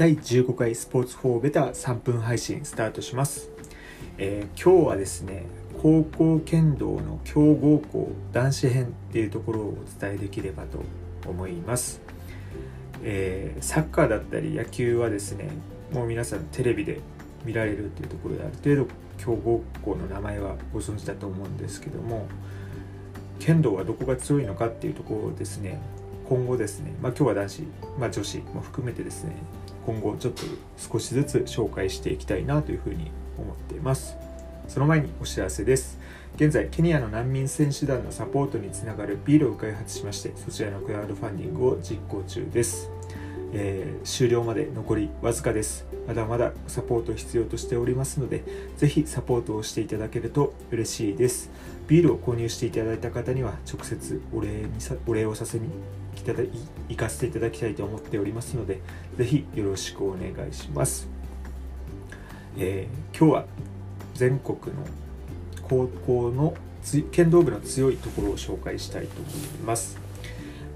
第15回スポーツ4ベタ3分配信スタートします、えー、今日はですね高校剣道の強豪校男子編っていうところをお伝えできればと思います、えー、サッカーだったり野球はですねもう皆さんテレビで見られるっていうところである程度強豪校の名前はご存知だと思うんですけども剣道はどこが強いのかっていうところをですね今後ですね、まあ、今日は男子、まあ、女子も含めてですね今後ちょっと少しずつ紹介していきたいなというふうに思っています。その前にお知らせです。現在ケニアの難民選手団のサポートにつながるビールを開発しましてそちらのクラウドファンディングを実行中です。えー、終了まで残りわずかです。まだまだサポート必要としておりますのでぜひサポートをしていただけると嬉しいです。ビールを購入していただいた方には直接お礼にさお礼をさせに来ただ行かせていただきたいと思っておりますのでぜひよろしくお願いします、えー、今日は全国の高校の剣道部の強いところを紹介したいと思います、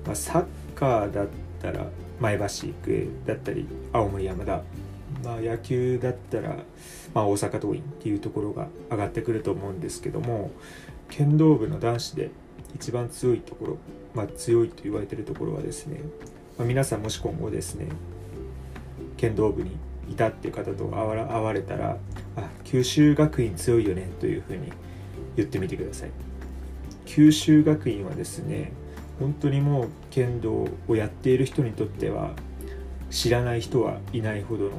まあ、サッカーだったら前橋育英だったり青森山田、まあ、野球だったら、まあ、大阪桐蔭っていうところが上がってくると思うんですけども剣道部の男子で一番強いところ、まあ、強いと言われてるところはですね、まあ、皆さんもし今後ですね剣道部にいたっていう方と会われたらあ九州学院強いよねというふうに言ってみてください。九州学院はですね本当にもう剣道をやっている人にとっては知らない人はいないほどの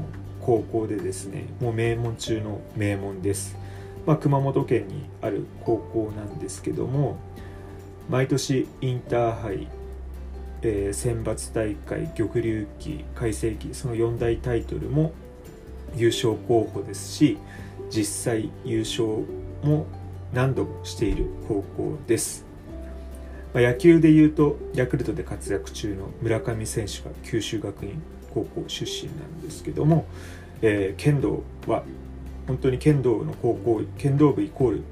高校でですねもう名門中の名門です、まあ、熊本県にある高校なんですけども毎年インターハイ、えー、選抜大会玉龍旗海星旗その4大タイトルも優勝候補ですし実際優勝も何度もしている高校です。まあ、野球でいうとヤクルトで活躍中の村上選手が九州学院高校出身なんですけども、えー、剣道は本当に剣道の高校剣道部イコール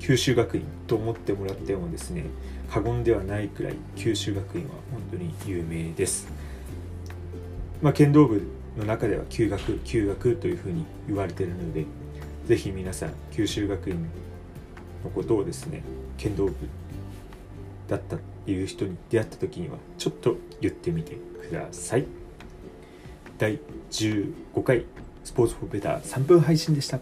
九州学院と思ってもらってもですね過言ではないくらい九州学院は本当に有名です、まあ、剣道部の中では休学休学というふうに言われているのでぜひ皆さん九州学院のことをですね剣道部だったっていう人に出会った時にはちょっと言ってみてください。第15回スポーツフォーベター3分配信でした。